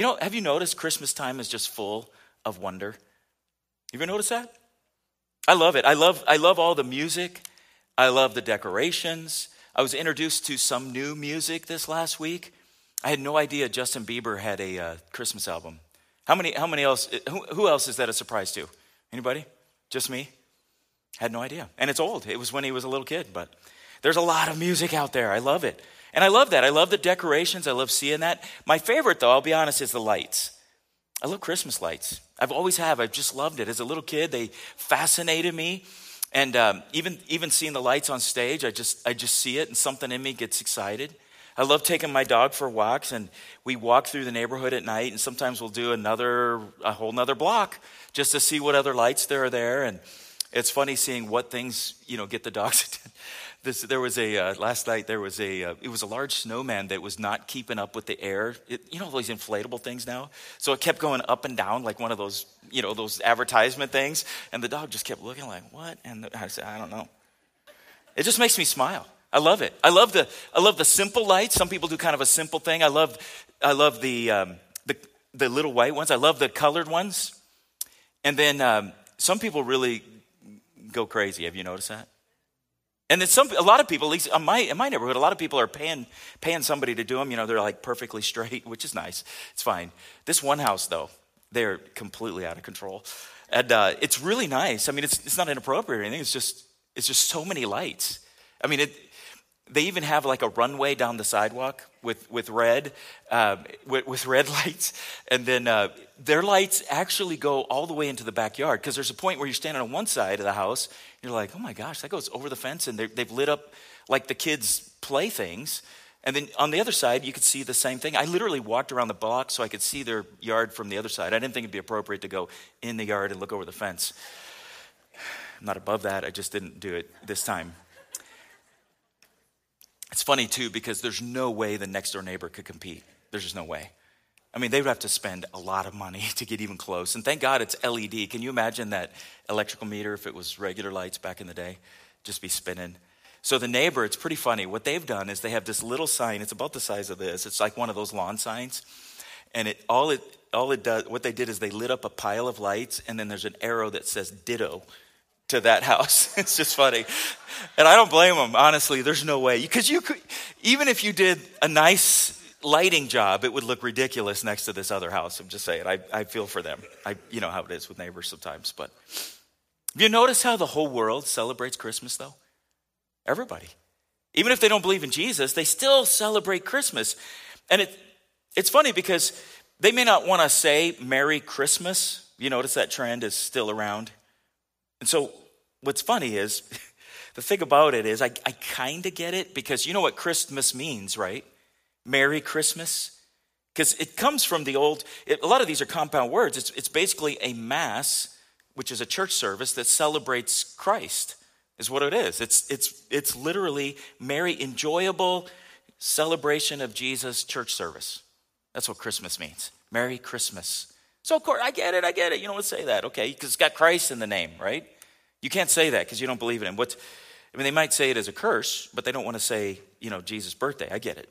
You know, have you noticed Christmas time is just full of wonder? You ever notice that? I love it. I love, I love all the music. I love the decorations. I was introduced to some new music this last week. I had no idea Justin Bieber had a uh, Christmas album. How many, how many else, who, who else is that a surprise to? Anybody? Just me? Had no idea. And it's old. It was when he was a little kid, but there's a lot of music out there. I love it. And I love that. I love the decorations. I love seeing that. My favorite, though, I'll be honest, is the lights. I love Christmas lights. I've always have. I've just loved it. As a little kid, they fascinated me. And um, even even seeing the lights on stage, I just I just see it, and something in me gets excited. I love taking my dog for walks, and we walk through the neighborhood at night, and sometimes we'll do another a whole nother block just to see what other lights there are there. And it's funny seeing what things you know get the dogs. This, there was a uh, last night. There was a uh, it was a large snowman that was not keeping up with the air. It, you know all these inflatable things now, so it kept going up and down like one of those you know those advertisement things. And the dog just kept looking like what? And the, I said I don't know. It just makes me smile. I love it. I love the I love the simple lights. Some people do kind of a simple thing. I love I love the um, the the little white ones. I love the colored ones. And then um, some people really go crazy. Have you noticed that? And then some, a lot of people, at least in my, in my neighborhood, a lot of people are paying, paying somebody to do them. You know, they're like perfectly straight, which is nice. It's fine. This one house, though, they're completely out of control. And uh, it's really nice. I mean, it's, it's not inappropriate or anything. It's just, it's just so many lights. I mean, it, they even have like a runway down the sidewalk with, with red uh, with, with, red lights and then uh, their lights actually go all the way into the backyard because there's a point where you're standing on one side of the house you're like oh my gosh that goes over the fence and they've lit up like the kids playthings and then on the other side you could see the same thing. I literally walked around the block so i could see their yard from the other side. I didn't think it'd be appropriate to go in the yard and look over the fence. I'm not above that. I just didn't do it this time. It's funny too because there's no way the next door neighbor could compete. There's just no way. I mean, they would have to spend a lot of money to get even close. And thank God it's LED. Can you imagine that electrical meter if it was regular lights back in the day? Just be spinning. So the neighbor, it's pretty funny. What they've done is they have this little sign. It's about the size of this. It's like one of those lawn signs. And it all it all it does what they did is they lit up a pile of lights and then there's an arrow that says ditto to that house. it's just funny. And I don't blame them, honestly. There's no way. Because you could, even if you did a nice lighting job, it would look ridiculous next to this other house. I'm just saying. I, I feel for them. I, you know how it is with neighbors sometimes. But have you notice how the whole world celebrates Christmas, though? Everybody. Even if they don't believe in Jesus, they still celebrate Christmas. And it, it's funny because they may not want to say Merry Christmas. You notice that trend is still around. And so what's funny is the thing about it is I, I kind of get it because you know what Christmas means, right? Merry Christmas. Because it comes from the old, it, a lot of these are compound words. It's, it's basically a mass, which is a church service that celebrates Christ, is what it is. It's, it's, it's literally merry, enjoyable celebration of Jesus' church service. That's what Christmas means. Merry Christmas. So, of course, I get it, I get it. You don't want to say that, okay? Because it's got Christ in the name, right? You can't say that because you don't believe in him. What's, I mean, they might say it as a curse, but they don't want to say, you know, Jesus' birthday. I get it.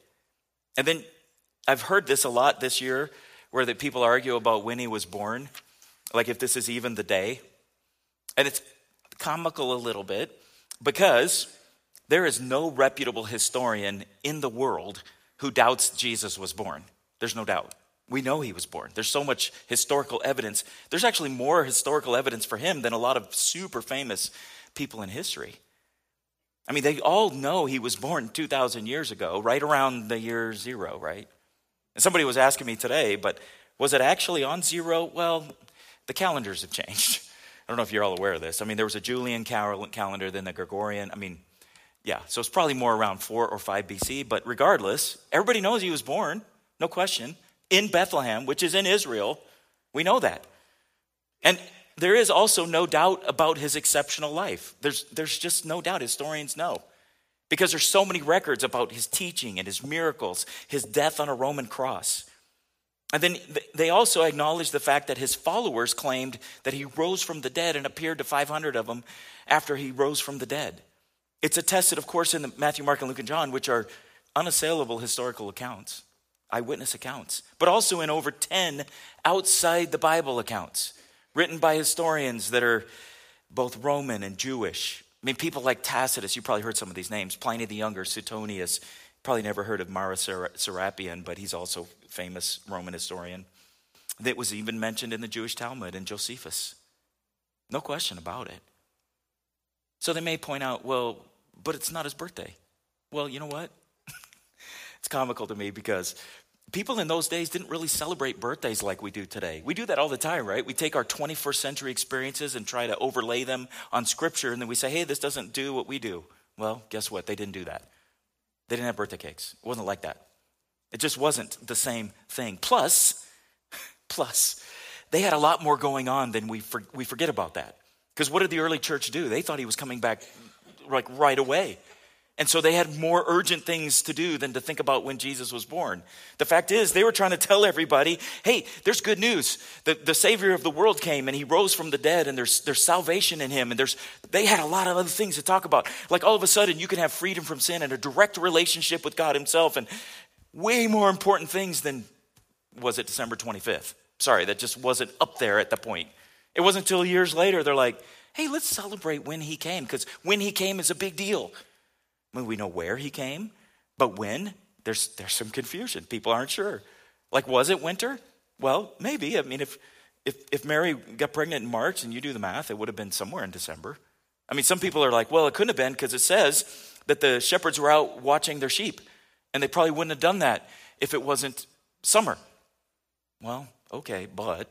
And then I've heard this a lot this year where the people argue about when he was born, like if this is even the day. And it's comical a little bit because there is no reputable historian in the world who doubts Jesus was born. There's no doubt. We know he was born. There's so much historical evidence. There's actually more historical evidence for him than a lot of super famous people in history. I mean, they all know he was born 2,000 years ago, right around the year zero, right? And somebody was asking me today, but was it actually on zero? Well, the calendars have changed. I don't know if you're all aware of this. I mean, there was a Julian calendar, then the Gregorian. I mean, yeah, so it's probably more around 4 or 5 BC, but regardless, everybody knows he was born, no question in Bethlehem, which is in Israel. We know that. And there is also no doubt about his exceptional life. There's, there's just no doubt. Historians know. Because there's so many records about his teaching and his miracles, his death on a Roman cross. And then they also acknowledge the fact that his followers claimed that he rose from the dead and appeared to 500 of them after he rose from the dead. It's attested, of course, in Matthew, Mark, and Luke, and John, which are unassailable historical accounts. eyewitness accounts, but also in over 10 outside the Bible accounts written by historians that are both Roman and Jewish. I mean, people like Tacitus, you probably heard some of these names Pliny the Younger, Suetonius, probably never heard of Mara Serapion, but he's also a famous Roman historian. That was even mentioned in the Jewish Talmud and Josephus. No question about it. So they may point out, well, but it's not his birthday. Well, you know what? it's comical to me because people in those days didn't really celebrate birthdays like we do today. We do that all the time, right? We take our 21st century experiences and try to overlay them on scripture, and then we say, hey, this doesn't do what we do. Well, guess what? They didn't do that. They didn't have birthday cakes. It wasn't like that. It just wasn't the same thing. Plus, plus, they had a lot more going on than we, for, we forget about that. Because what did the early church do? They thought he was coming back like right away. And so they had more urgent things to do than to think about when Jesus was born. The fact is, they were trying to tell everybody hey, there's good news. The, the Savior of the world came and he rose from the dead, and there's, there's salvation in him. And there's, they had a lot of other things to talk about. Like all of a sudden, you can have freedom from sin and a direct relationship with God Himself, and way more important things than was it December 25th? Sorry, that just wasn't up there at the point. It wasn't until years later they're like, hey, let's celebrate when he came, because when he came is a big deal. I mean, we know where he came, but when? There's, there's some confusion. People aren't sure. Like, was it winter? Well, maybe. I mean, if, if, if Mary got pregnant in March and you do the math, it would have been somewhere in December. I mean, some people are like, well, it couldn't have been because it says that the shepherds were out watching their sheep, and they probably wouldn't have done that if it wasn't summer. Well, okay, but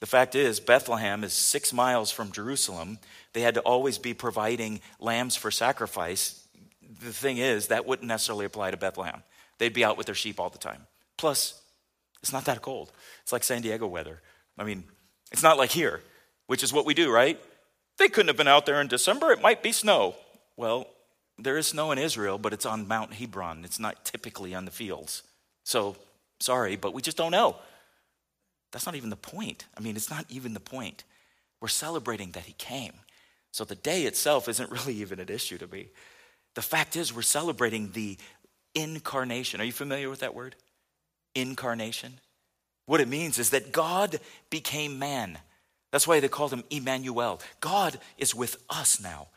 the fact is, Bethlehem is six miles from Jerusalem. They had to always be providing lambs for sacrifice the thing is, that wouldn't necessarily apply to Bethlehem. They'd be out with their sheep all the time. Plus, it's not that cold. It's like San Diego weather. I mean, it's not like here, which is what we do, right? They couldn't have been out there in December. It might be snow. Well, there is snow in Israel, but it's on Mount Hermon. It's not typically on the fields. So, sorry, but we just don't know. That's not even the point. I mean, it's not even the point. We're celebrating that he came. So the day itself isn't really even an issue to me. The fact is, we're celebrating the incarnation. Are you familiar with that word? Incarnation. What it means is that God became man. That's why they called him Emmanuel. God is with us now.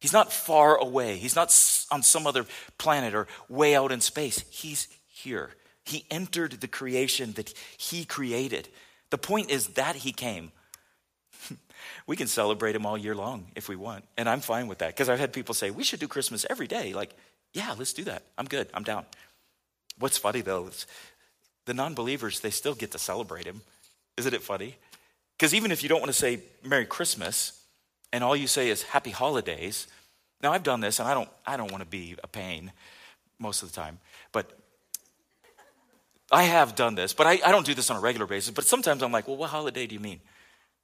He's not far away, He's not on some other planet or way out in space. He's here. He entered the creation that He created. The point is that He came we can celebrate him all year long if we want. And I'm fine with that because I've had people say, we should do Christmas every day. Like, yeah, let's do that. I'm good. I'm down. What's funny though is the non believers, they still get to celebrate him. Isn't it funny? Because even if you don't want to say Merry Christmas and all you say is Happy Holidays, now I've done this and I don't, I don't want to be a pain most of the time, but I have done this, but I, I don't do this on a regular basis. But sometimes I'm like, well, what holiday do you mean?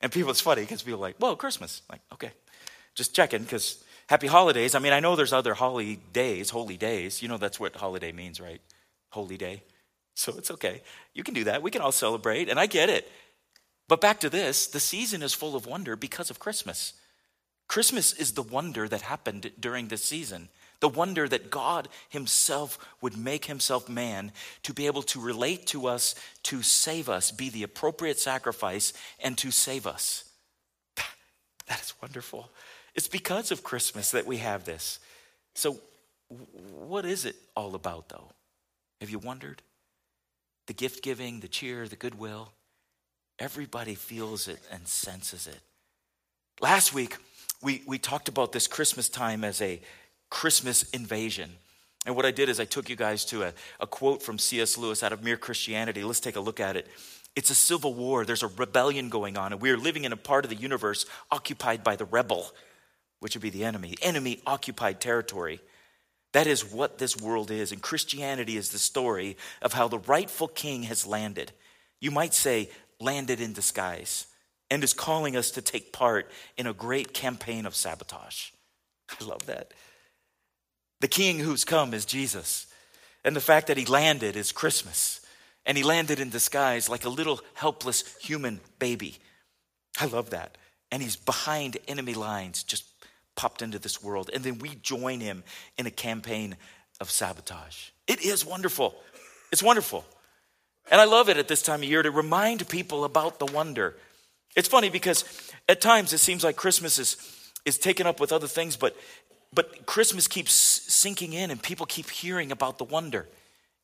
And people, it's funny because people are like, well, Christmas. Like, okay, just checking because happy holidays. I mean, I know there's other holy days, holy days. You know, that's what holiday means, right? Holy day. So it's okay. You can do that. We can all celebrate, and I get it. But back to this the season is full of wonder because of Christmas. Christmas is the wonder that happened during this season the wonder that God Himself would make Himself man to be able to relate to us, to save us, be the appropriate sacrifice, and to save us. That is wonderful. It's because of Christmas that we have this. So, what is it all about, though? Have you wondered? The gift giving, the cheer, the goodwill. Everybody feels it and senses it. Last week, we, we talked about this Christmas time as a Christmas invasion. And what I did is I took you guys to a, a quote from C.S. Lewis out of Mere Christianity. Let's take a look at it. It's a civil war, there's a rebellion going on, and we are living in a part of the universe occupied by the rebel, which would be the enemy, enemy occupied territory. That is what this world is. And Christianity is the story of how the rightful king has landed. You might say, landed in disguise, and is calling us to take part in a great campaign of sabotage. I love that. The king who's come is Jesus. And the fact that he landed is Christmas. And he landed in disguise like a little helpless human baby. I love that. And he's behind enemy lines, just popped into this world. And then we join him in a campaign of sabotage. It is wonderful. It's wonderful. And I love it at this time of year to remind people about the wonder. It's funny because at times it seems like Christmas is, is taken up with other things, but, but Christmas keeps sinking in and people keep hearing about the wonder.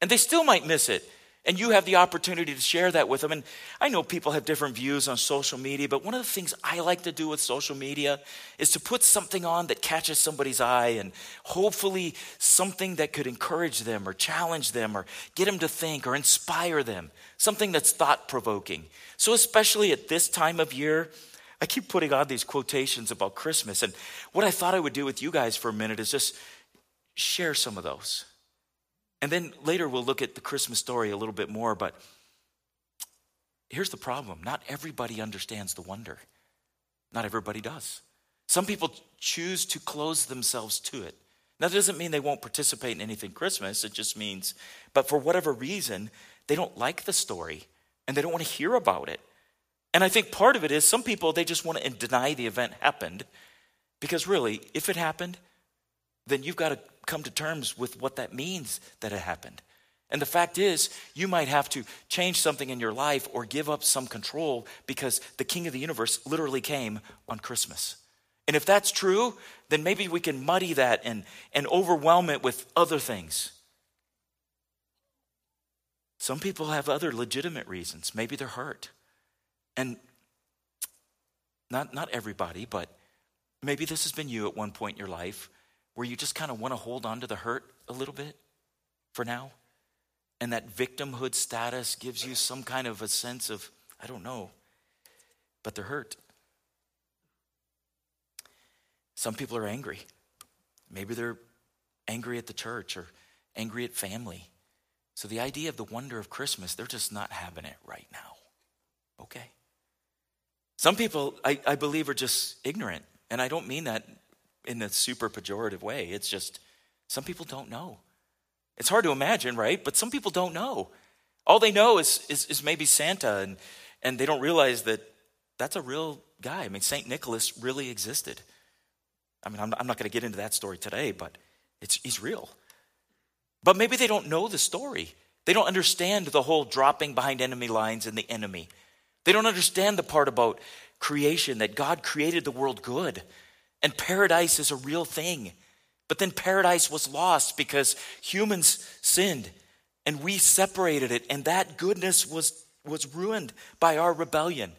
And they still might miss it. And you have the opportunity to share that with them. And I know people have different views on social media, but one of the things I like to do with social media is to put something on that catches somebody's eye and hopefully something that could encourage them or challenge them or get them to think or inspire them, something that's thought provoking. So, especially at this time of year, I keep putting on these quotations about Christmas. And what I thought I would do with you guys for a minute is just share some of those. And then later we'll look at the Christmas story a little bit more, but here's the problem not everybody understands the wonder. Not everybody does. Some people choose to close themselves to it. Now, that doesn't mean they won't participate in anything Christmas. It just means, but for whatever reason, they don't like the story and they don't want to hear about it. And I think part of it is some people, they just want to deny the event happened because really, if it happened, then you've got to come to terms with what that means that it happened. And the fact is, you might have to change something in your life or give up some control because the King of the universe literally came on Christmas. And if that's true, then maybe we can muddy that and, and overwhelm it with other things. Some people have other legitimate reasons. Maybe they're hurt. And not, not everybody, but maybe this has been you at one point in your life where you just kind of want to hold on to the hurt a little bit for now? And that victimhood status gives you some kind of a sense of, I don't know, but they're hurt. Some people are angry. Maybe they're angry at the church or angry at family. So the idea of the wonder of Christmas, they're just not having it right now. Okay. Some people, I, I believe, are just ignorant. And I don't mean that in a super pejorative way. It's just some people don't know. It's hard to imagine, right? But some people don't know. All they know is, is, is maybe Santa, and, and they don't realize that that's a real guy. I mean, St. Nicholas really existed. I mean, I'm, I'm not going to get into that story today, but it's, he's real. But maybe they don't know the story. They don't understand the whole dropping behind enemy lines and the enemy. They don't understand the part about creation that God created the world good and paradise is a real thing. But then paradise was lost because humans sinned and we separated it, and that goodness was, was ruined by our rebellion.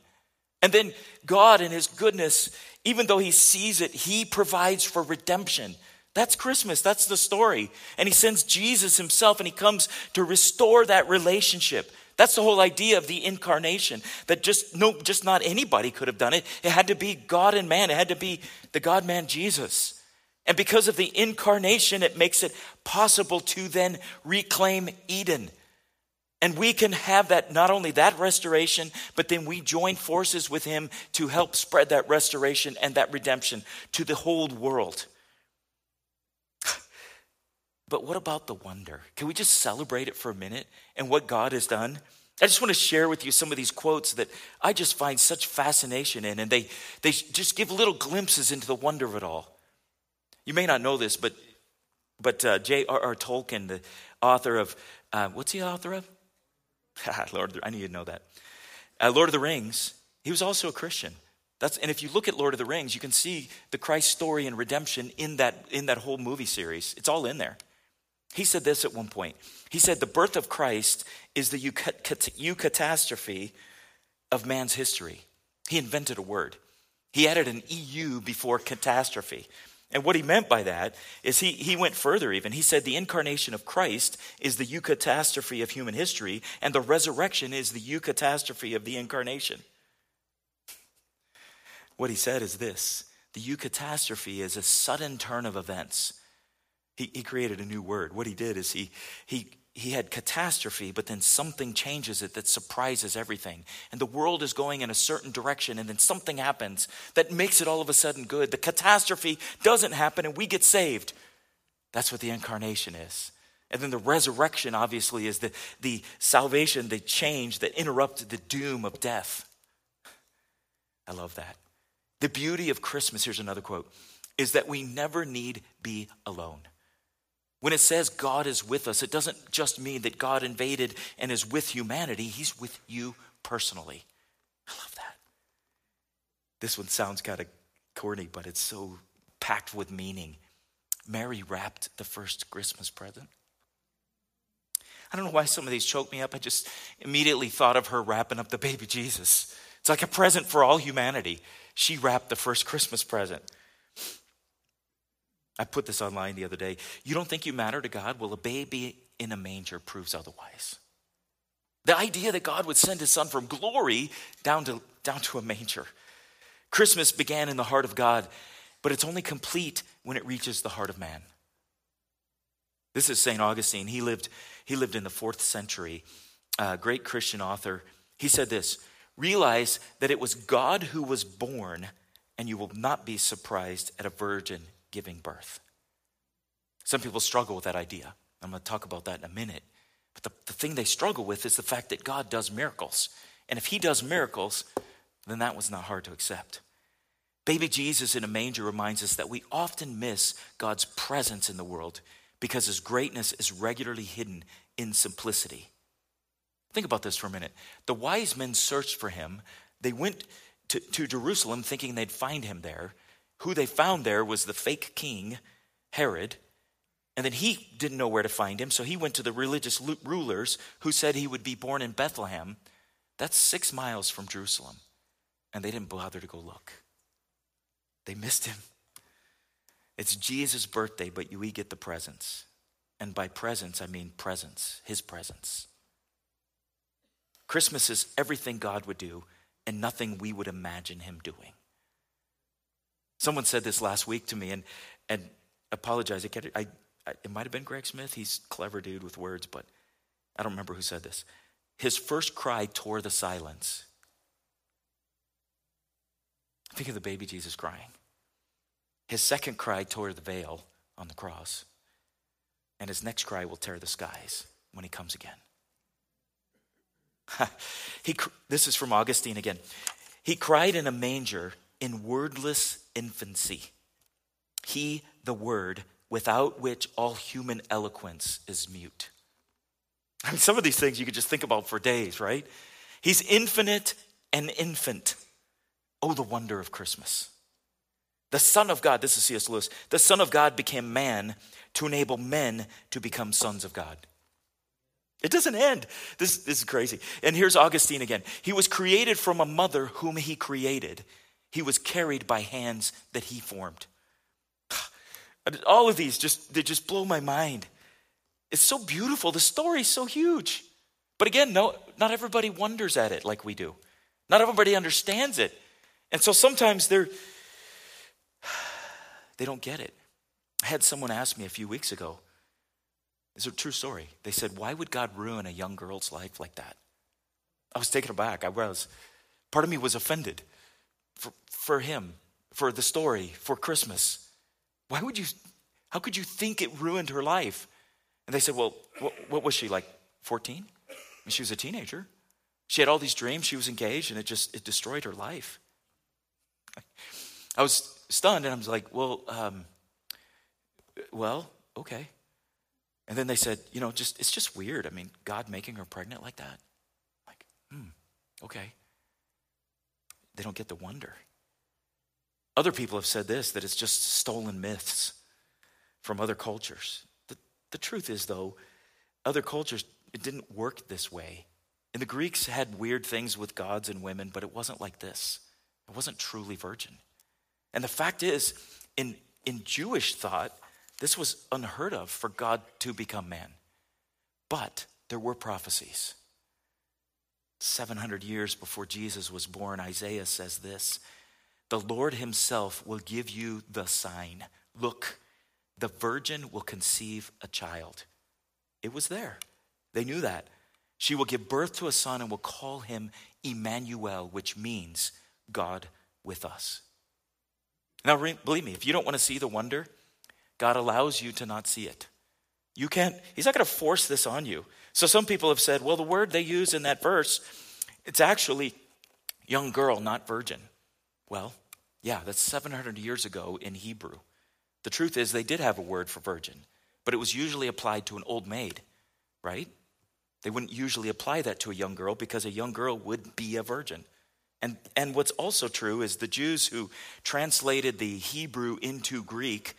And then God, in His goodness, even though He sees it, He provides for redemption. That's Christmas. That's the story. And He sends Jesus Himself and He comes to restore that relationship. That's the whole idea of the incarnation. That just no, just not anybody could have done it. It had to be God and man. It had to be the God man Jesus. And because of the incarnation, it makes it possible to then reclaim Eden. And we can have that, not only that restoration, but then we join forces with him to help spread that restoration and that redemption to the whole world. But what about the wonder? Can we just celebrate it for a minute and what God has done? I just want to share with you some of these quotes that I just find such fascination in, and they, they just give little glimpses into the wonder of it all. You may not know this, but, but uh, J.R.R. Tolkien, the author of, uh, what's he the author of? Lord, I need to know that. Uh, Lord of the Rings, he was also a Christian. That's, and if you look at Lord of the Rings, you can see the Christ story and redemption in that, in that whole movie series. It's all in there. He said this at one point. He said, The birth of Christ is the eucatastrophe of man's history. He invented a word. He added an EU before catastrophe. And what he meant by that is he, he went further even. He said the incarnation of Christ is the eucatastrophe of human history, and the resurrection is the eucatastrophe of the incarnation. What he said is this the eucatastrophe is a sudden turn of events he, he created a new word. What he did is he, he, he had catastrophe, but then something changes it that surprises everything. And the world is going in a certain direction, and then something happens that makes it all of a sudden good. The catastrophe doesn't happen, and we get saved. That's what the incarnation is. And then the resurrection, obviously, is the, the salvation, the change that interrupted the doom of death. I love that. The beauty of Christmas, here's another quote, is that we never need be alone. When it says God is with us, it doesn't just mean that God invaded and is with humanity, He's with you personally. I love that. This one sounds kind of corny, but it's so packed with meaning. Mary wrapped the first Christmas present. I don't know why some of these choke me up. I just immediately thought of her wrapping up the baby Jesus. It's like a present for all humanity. She wrapped the first Christmas present. I put this online the other day. You don't think you matter to God? Well, a baby in a manger proves otherwise. The idea that God would send his son from glory down to, down to a manger. Christmas began in the heart of God, but it's only complete when it reaches the heart of man. This is St. Augustine. He lived, he lived in the fourth century, a great Christian author. He said this Realize that it was God who was born, and you will not be surprised at a virgin giving birth. Some people struggle with that idea. I'm going to talk about that in a minute. But the, the thing they struggle with is the fact that God does miracles. And if He does miracles, then that was not hard to accept. Baby Jesus in a manger reminds us that we often miss God's presence in the world because His greatness is regularly hidden in simplicity. Think about this for a minute. The wise men searched for Him, they went to, to Jerusalem thinking they'd find Him there. Who they found there was the fake king, Herod. And then he didn't know where to find him, so he went to the religious rulers who said he would be born in Bethlehem. That's six miles from Jerusalem. And they didn't bother to go look. They missed him. It's Jesus' birthday, but we get the presents. And by presents, I mean presence, his presence. Christmas is everything God would do and nothing we would imagine him doing. Someone said this last week to me, and, and apologize. I, I, it might have been Greg Smith. He's clever dude with words, but I don't remember who said this. His first cry tore the silence. Think of the baby Jesus crying. His second cry tore the veil on the cross. And his next cry will tear the skies when he comes again. he, this is from Augustine again. He cried in a manger in wordless infancy. He, the Word, without which all human eloquence is mute. I mean, some of these things you could just think about for days, right? He's infinite and infant. Oh, the wonder of Christmas. The Son of God, this is C.S. Lewis, the Son of God became man to enable men to become sons of God. It doesn't end. This, this is crazy. And here's Augustine again. He was created from a mother whom he created. He was carried by hands that he formed. All of these just they just blow my mind. It's so beautiful. The story's so huge. But again, no, not everybody wonders at it like we do. Not everybody understands it. And so sometimes they're they don't get it. I had someone ask me a few weeks ago. It's a true story. They said, Why would God ruin a young girl's life like that? I was taken aback. I was. Part of me was offended for, for him, for the story, for Christmas. Why would you, how could you think it ruined her life? And they said, Well, what, what was she like, 14? And she was a teenager. She had all these dreams, she was engaged, and it just it destroyed her life. I was stunned and I was like, Well, um, well, okay. And then they said, you know, just it's just weird. I mean, God making her pregnant like that. Like, hmm, okay. They don't get the wonder. Other people have said this that it's just stolen myths from other cultures. The, the truth is, though, other cultures, it didn't work this way. And the Greeks had weird things with gods and women, but it wasn't like this. It wasn't truly virgin. And the fact is, in, in Jewish thought, this was unheard of for God to become man. But there were prophecies. 700 years before Jesus was born, Isaiah says this The Lord Himself will give you the sign. Look, the virgin will conceive a child. It was there. They knew that. She will give birth to a son and will call him Emmanuel, which means God with us. Now, believe me, if you don't want to see the wonder, God allows you to not see it. You can't, He's not going to force this on you. So some people have said, well, the word they use in that verse, it's actually young girl, not virgin. Well, yeah, that's 700 years ago in Hebrew. The truth is, they did have a word for virgin, but it was usually applied to an old maid, right? They wouldn't usually apply that to a young girl because a young girl would be a virgin. And, and what's also true is the Jews who translated the Hebrew into Greek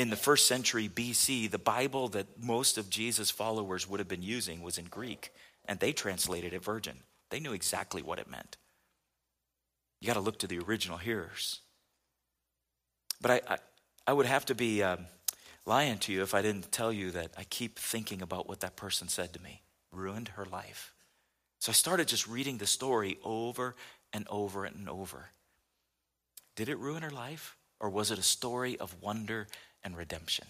in the first century BC, the Bible that most of Jesus' followers would have been using was in Greek, and they translated it virgin. They knew exactly what it meant. You got to look to the original hearers. But I, I, I would have to be um, lying to you if I didn't tell you that I keep thinking about what that person said to me. Ruined her life. So I started just reading the story over and over and over. Did it ruin her life? Or was it a story of wonder and redemption?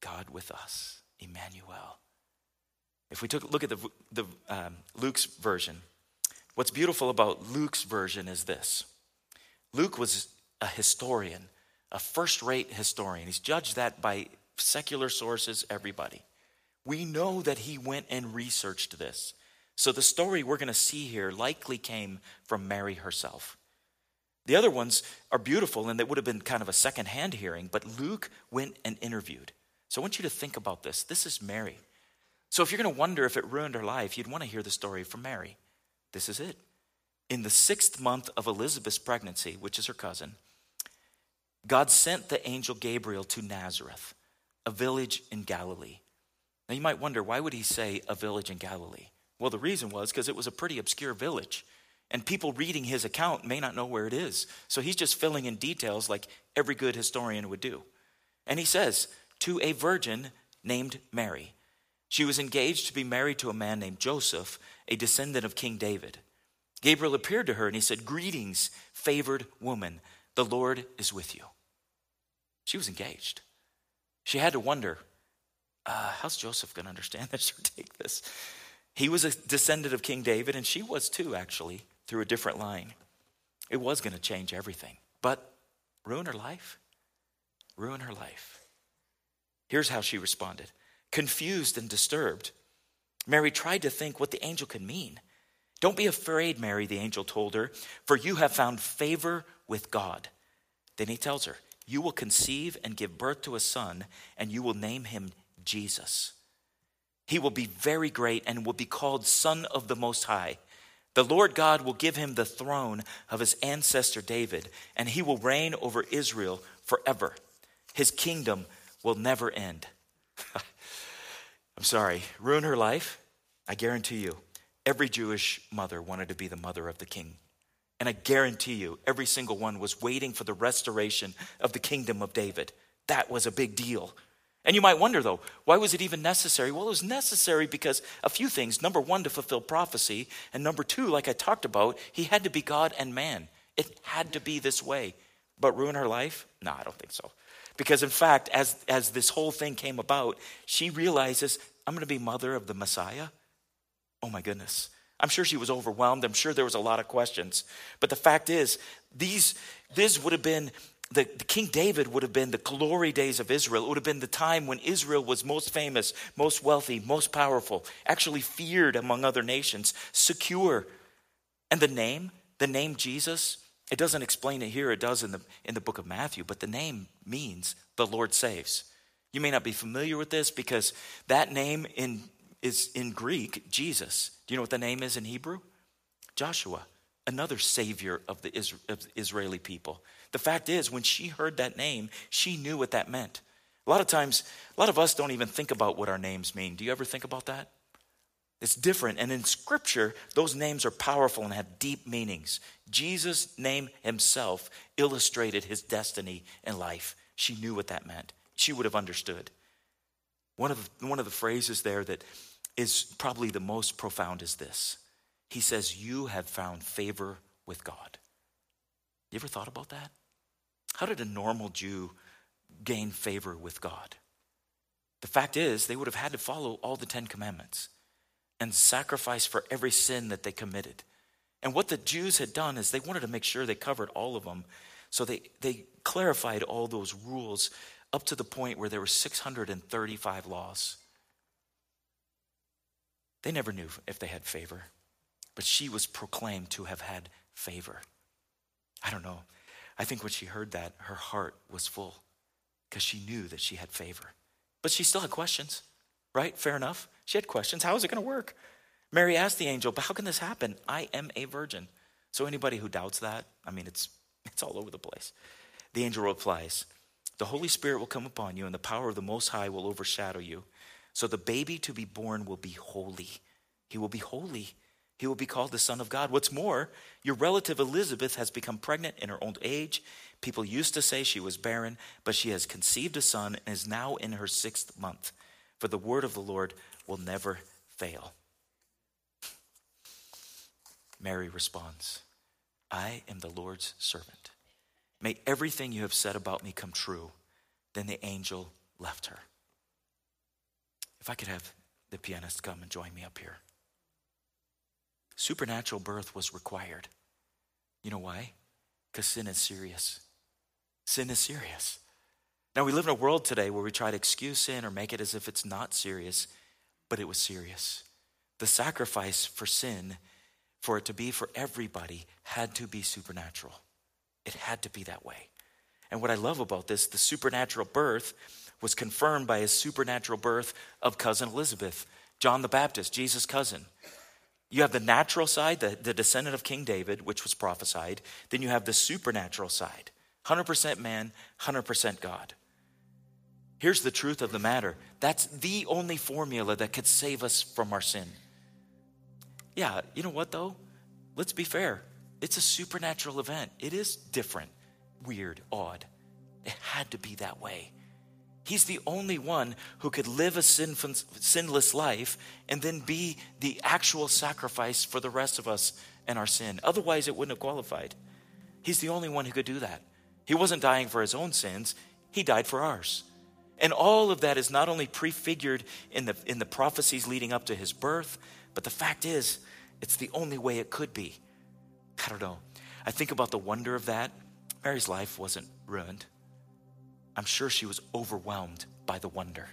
God with us, Emmanuel. If we took look at the, the um, Luke's version, what's beautiful about Luke's version is this Luke was a historian, a first rate historian. He's judged that by secular sources, everybody. We know that he went and researched this. So the story we're going to see here likely came from Mary herself. The other ones are beautiful and they would have been kind of a second-hand hearing, but Luke went and interviewed. So I want you to think about this. This is Mary. So if you're going to wonder if it ruined her life, you'd want to hear the story from Mary. This is it. In the sixth month of Elizabeth's pregnancy, which is her cousin, God sent the angel Gabriel to Nazareth, a village in Galilee. Now you might wonder, why would he say a village in Galilee? Well, the reason was because it was a pretty obscure village. And people reading his account may not know where it is. So he's just filling in details like every good historian would do. And he says, to a virgin named Mary. She was engaged to be married to a man named Joseph, a descendant of King David. Gabriel appeared to her and he said, Greetings, favored woman, the Lord is with you. She was engaged. She had to wonder, uh, how's Joseph going to understand this or take this? He was a descendant of King David, and she was too, actually, through a different line. It was going to change everything. But ruin her life? Ruin her life. Here's how she responded confused and disturbed. Mary tried to think what the angel could mean. Don't be afraid, Mary, the angel told her, for you have found favor with God. Then he tells her, You will conceive and give birth to a son, and you will name him Jesus. He will be very great and will be called Son of the Most High. The Lord God will give him the throne of his ancestor David, and he will reign over Israel forever. His kingdom will never end. I'm sorry, ruin her life? I guarantee you, every Jewish mother wanted to be the mother of the king. And I guarantee you, every single one was waiting for the restoration of the kingdom of David. That was a big deal. And you might wonder, though, why was it even necessary? Well, it was necessary because a few things. Number one, to fulfill prophecy. And number two, like I talked about, he had to be God and man. It had to be this way. But ruin her life? No, I don't think so. Because in fact, as, as this whole thing came about, she realizes, I'm going to be mother of the Messiah. Oh my goodness. I'm sure she was overwhelmed. I'm sure there was a lot of questions. But the fact is, these, this would have been the, the, King David would have been the glory days of Israel. It would have been the time when Israel was most famous, most wealthy, most powerful, actually feared among other nations, secure. And the name, the name Jesus, it doesn't explain it here, it does in the, in the book of Matthew, but the name means the Lord saves. You may not be familiar with this because that name in, is in Greek, Jesus. Do you know what the name is in Hebrew? Joshua, another savior of the Israeli people. The fact is, when she heard that name, she knew what that meant. A lot of times, a lot of us don't even think about what our names mean. Do you ever think about that? It's different. And in Scripture, those names are powerful and have deep meanings. Jesus' name himself illustrated his destiny in life. She knew what that meant, she would have understood. One of, the, one of the phrases there that is probably the most profound is this He says, You have found favor with God. You ever thought about that? How did a normal Jew gain favor with God? The fact is, they would have had to follow all the Ten Commandments and sacrifice for every sin that they committed. And what the Jews had done is they wanted to make sure they covered all of them. So they, they clarified all those rules up to the point where there were 635 laws. They never knew if they had favor, but she was proclaimed to have had favor. I don't know. I think when she heard that, her heart was full because she knew that she had favor. But she still had questions, right? Fair enough. She had questions. How is it going to work? Mary asked the angel, But how can this happen? I am a virgin. So anybody who doubts that, I mean, it's, it's all over the place. The angel replies, The Holy Spirit will come upon you, and the power of the Most High will overshadow you. So the baby to be born will be holy. He will be holy. He will be called the Son of God. What's more, your relative Elizabeth has become pregnant in her old age. People used to say she was barren, but she has conceived a son and is now in her sixth month. For the word of the Lord will never fail. Mary responds, I am the Lord's servant. May everything you have said about me come true. Then the angel left her. If I could have the pianist come and join me up here. Supernatural birth was required. You know why? Because sin is serious. Sin is serious. Now, we live in a world today where we try to excuse sin or make it as if it's not serious, but it was serious. The sacrifice for sin for it to be for everybody had to be supernatural. It had to be that way. And what I love about this, the supernatural birth was confirmed by a supernatural birth of cousin Elizabeth, John the Baptist, Jesus' cousin. You have the natural side, the, the descendant of King David, which was prophesied. Then you have the supernatural side 100% man, 100% God. Here's the truth of the matter that's the only formula that could save us from our sin. Yeah, you know what though? Let's be fair. It's a supernatural event. It is different, weird, odd. It had to be that way. He's the only one who could live a sinless life and then be the actual sacrifice for the rest of us and our sin. Otherwise, it wouldn't have qualified. He's the only one who could do that. He wasn't dying for his own sins, he died for ours. And all of that is not only prefigured in the, in the prophecies leading up to his birth, but the fact is, it's the only way it could be. I don't know. I think about the wonder of that. Mary's life wasn't ruined. I'm sure she was overwhelmed by the wonder.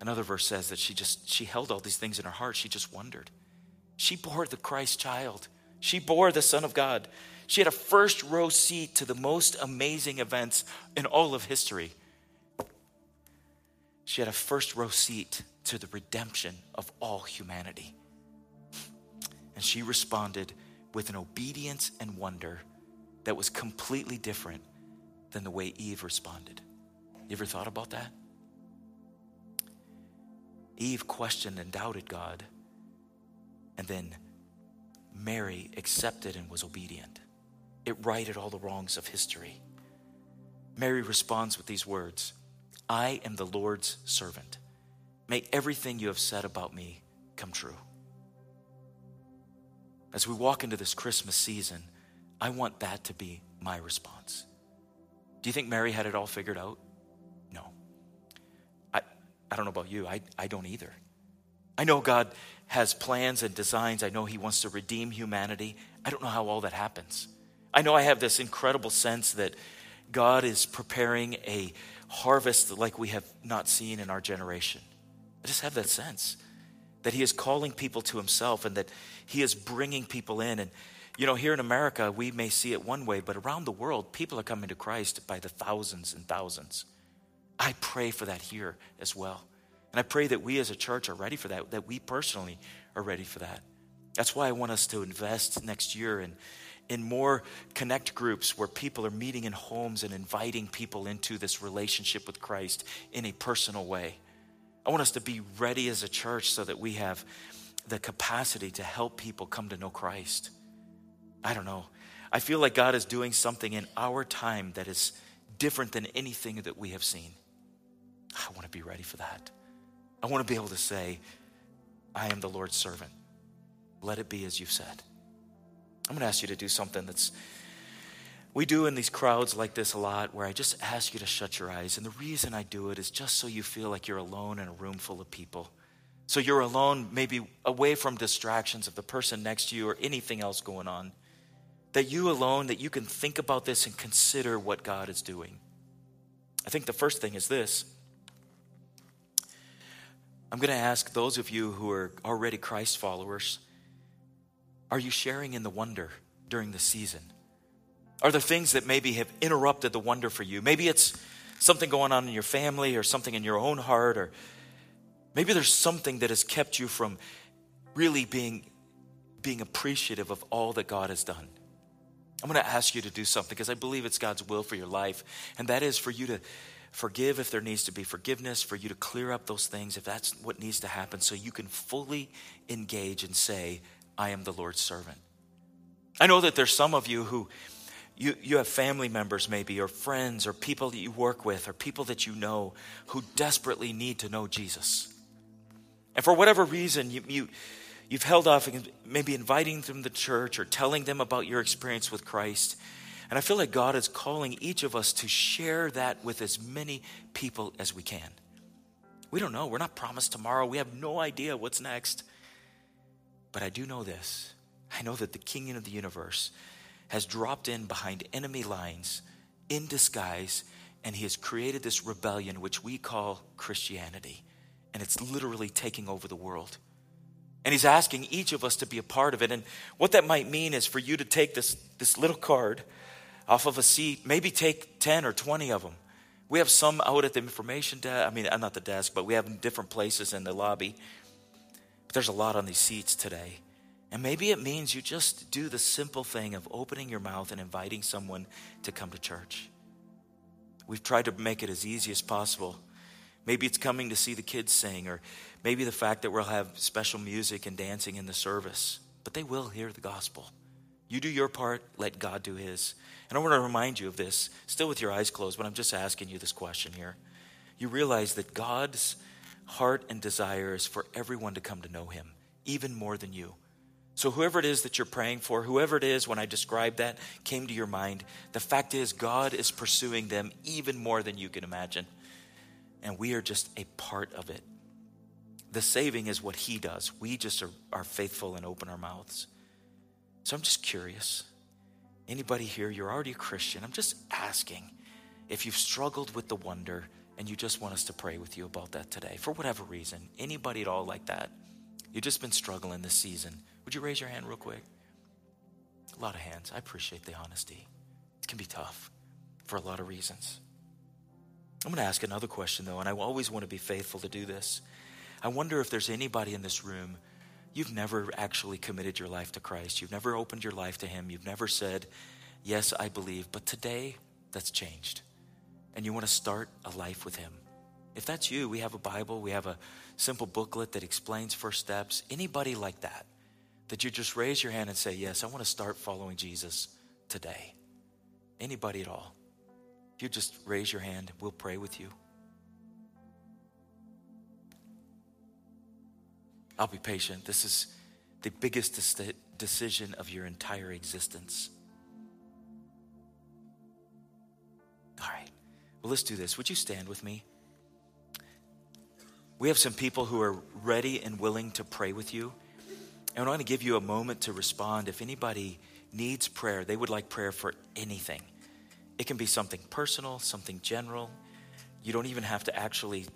Another verse says that she just she held all these things in her heart. She just wondered. She bore the Christ child. She bore the Son of God. She had a first row seat to the most amazing events in all of history. She had a first row seat to the redemption of all humanity. And she responded with an obedience and wonder that was completely different than the way Eve responded. You ever thought about that? Eve questioned and doubted God, and then Mary accepted and was obedient. It righted all the wrongs of history. Mary responds with these words I am the Lord's servant. May everything you have said about me come true. As we walk into this Christmas season, I want that to be my response. Do you think Mary had it all figured out? I don't know about you. I, I don't either. I know God has plans and designs. I know He wants to redeem humanity. I don't know how all that happens. I know I have this incredible sense that God is preparing a harvest like we have not seen in our generation. I just have that sense that He is calling people to Himself and that He is bringing people in. And, you know, here in America, we may see it one way, but around the world, people are coming to Christ by the thousands and thousands. I pray for that here as well. And I pray that we as a church are ready for that, that we personally are ready for that. That's why I want us to invest next year in, in more connect groups where people are meeting in homes and inviting people into this relationship with Christ in a personal way. I want us to be ready as a church so that we have the capacity to help people come to know Christ. I don't know. I feel like God is doing something in our time that is different than anything that we have seen. I want to be ready for that. I want to be able to say, I am the Lord's servant. Let it be as you've said. I'm going to ask you to do something that's we do in these crowds like this a lot where I just ask you to shut your eyes. And the reason I do it is just so you feel like you're alone in a room full of people. So you're alone, maybe away from distractions of the person next to you or anything else going on. That you alone, that you can think about this and consider what God is doing. I think the first thing is this. I'm going to ask those of you who are already Christ followers are you sharing in the wonder during the season? Are there things that maybe have interrupted the wonder for you? Maybe it's something going on in your family or something in your own heart, or maybe there's something that has kept you from really being, being appreciative of all that God has done. I'm going to ask you to do something because I believe it's God's will for your life, and that is for you to forgive if there needs to be forgiveness, for you to clear up those things if that's what needs to happen, so you can fully engage and say, I am the Lord's servant. I know that there's some of you who you, you have family members, maybe, or friends, or people that you work with, or people that you know who desperately need to know Jesus. And for whatever reason, you, you, you've held off maybe inviting them to church or telling them about your experience with Christ. And I feel like God is calling each of us to share that with as many people as we can. We don't know. We're not promised tomorrow. We have no idea what's next. But I do know this I know that the King of the universe has dropped in behind enemy lines in disguise, and he has created this rebellion, which we call Christianity. And it's literally taking over the world. And he's asking each of us to be a part of it. And what that might mean is for you to take this, this little card off of a seat, maybe take 10 or 20 of them. We have some out at the information desk. I mean, uh, not the desk, but we have different places in the lobby. But there's a lot on these seats today. And maybe it means you just do the simple thing of opening your mouth and inviting someone to come to church. We've tried to make it as easy as possible. Maybe it's coming to see the kids sing, or maybe the fact that we'll have special music and dancing in the service. But they will hear the gospel. You do your part, let God do his. And I want to remind you of this, still with your eyes closed, but I'm just asking you this question here. You realize that God's heart and desire is for everyone to come to know him, even more than you. So, whoever it is that you're praying for, whoever it is when I described that came to your mind, the fact is, God is pursuing them even more than you can imagine. And we are just a part of it. The saving is what He does. We just are, are faithful and open our mouths. So, I'm just curious. Anybody here, you're already a Christian. I'm just asking if you've struggled with the wonder and you just want us to pray with you about that today, for whatever reason. Anybody at all like that? You've just been struggling this season would you raise your hand real quick? A lot of hands. I appreciate the honesty. It can be tough for a lot of reasons. I'm going to ask another question, though, and I always want to be faithful to do this. I wonder if there's anybody in this room, you've never actually committed your life to Christ. You've never opened your life to Him. You've never said, Yes, I believe. But today, that's changed. And you want to start a life with Him. If that's you, we have a Bible, we have a simple booklet that explains first steps. Anybody like that? that you just raise your hand and say, Yes, I want to start following Jesus today. Anybody at all. If you just raise your hand, we'll pray with you. I'll be patient. This is the biggest decision of your entire existence. All right. Well, let's do this. Would you stand with me? We have some people who are ready and willing to pray with you. And I want to give you a moment to respond. If anybody needs prayer, they would like prayer for anything. It can be something personal, something general. You don't even have to actually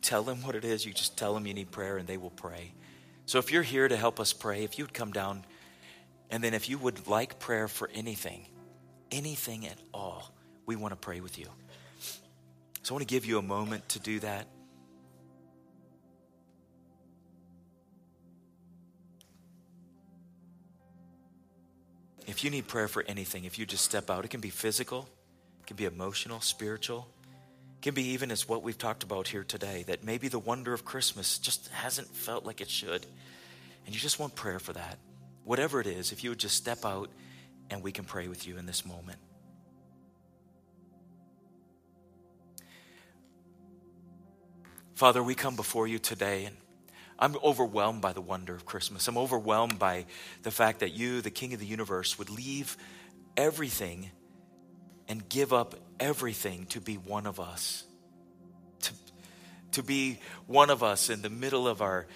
tell them what it is. You just tell them you need prayer and they will pray. So if you're here to help us pray, if you'd come down, and then if you would like prayer for anything, anything at all, we want to pray with you. So I want to give you a moment to do that. if you need prayer for anything, if you just step out, it can be physical, it can be emotional, spiritual. Can be even as what we've talked about here today, that maybe the wonder of Christmas just hasn't felt like it should. And you just want prayer for that. Whatever it is, if you would just step out and we can pray with you in this moment. Father, we come before you today and I'm overwhelmed by the wonder of Christmas. I'm overwhelmed by the fact that you, the King of the universe, would leave everything and give up everything to be one of us. To, to be one of us in the middle of our,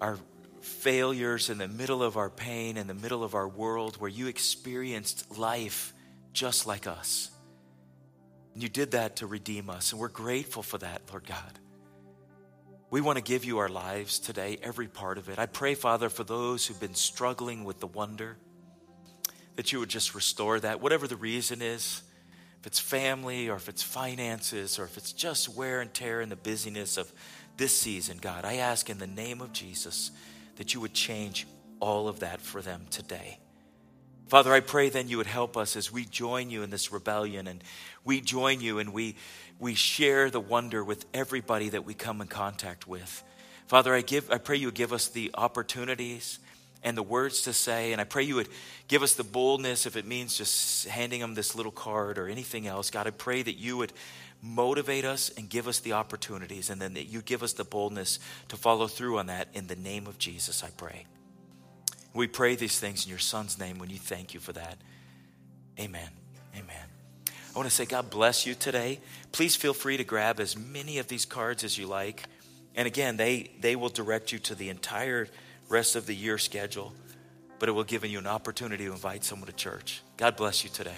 our failures, in the middle of our pain, in the middle of our world where you experienced life just like us. And you did that to redeem us, and we're grateful for that, Lord God. We want to give you our lives today, every part of it. I pray, Father, for those who've been struggling with the wonder, that you would just restore that, whatever the reason is. If it's family or if it's finances or if it's just wear and tear and the busyness of this season, God, I ask in the name of Jesus that you would change all of that for them today. Father, I pray then you would help us as we join you in this rebellion and we join you and we, we share the wonder with everybody that we come in contact with. Father, I, give, I pray you give us the opportunities and the words to say, and I pray you would give us the boldness if it means just handing them this little card or anything else. God, I pray that you would motivate us and give us the opportunities, and then that you give us the boldness to follow through on that in the name of Jesus, I pray. We pray these things in your son's name when you thank you for that. Amen. Amen. I want to say, God bless you today. Please feel free to grab as many of these cards as you like. And again, they, they will direct you to the entire rest of the year schedule, but it will give you an opportunity to invite someone to church. God bless you today.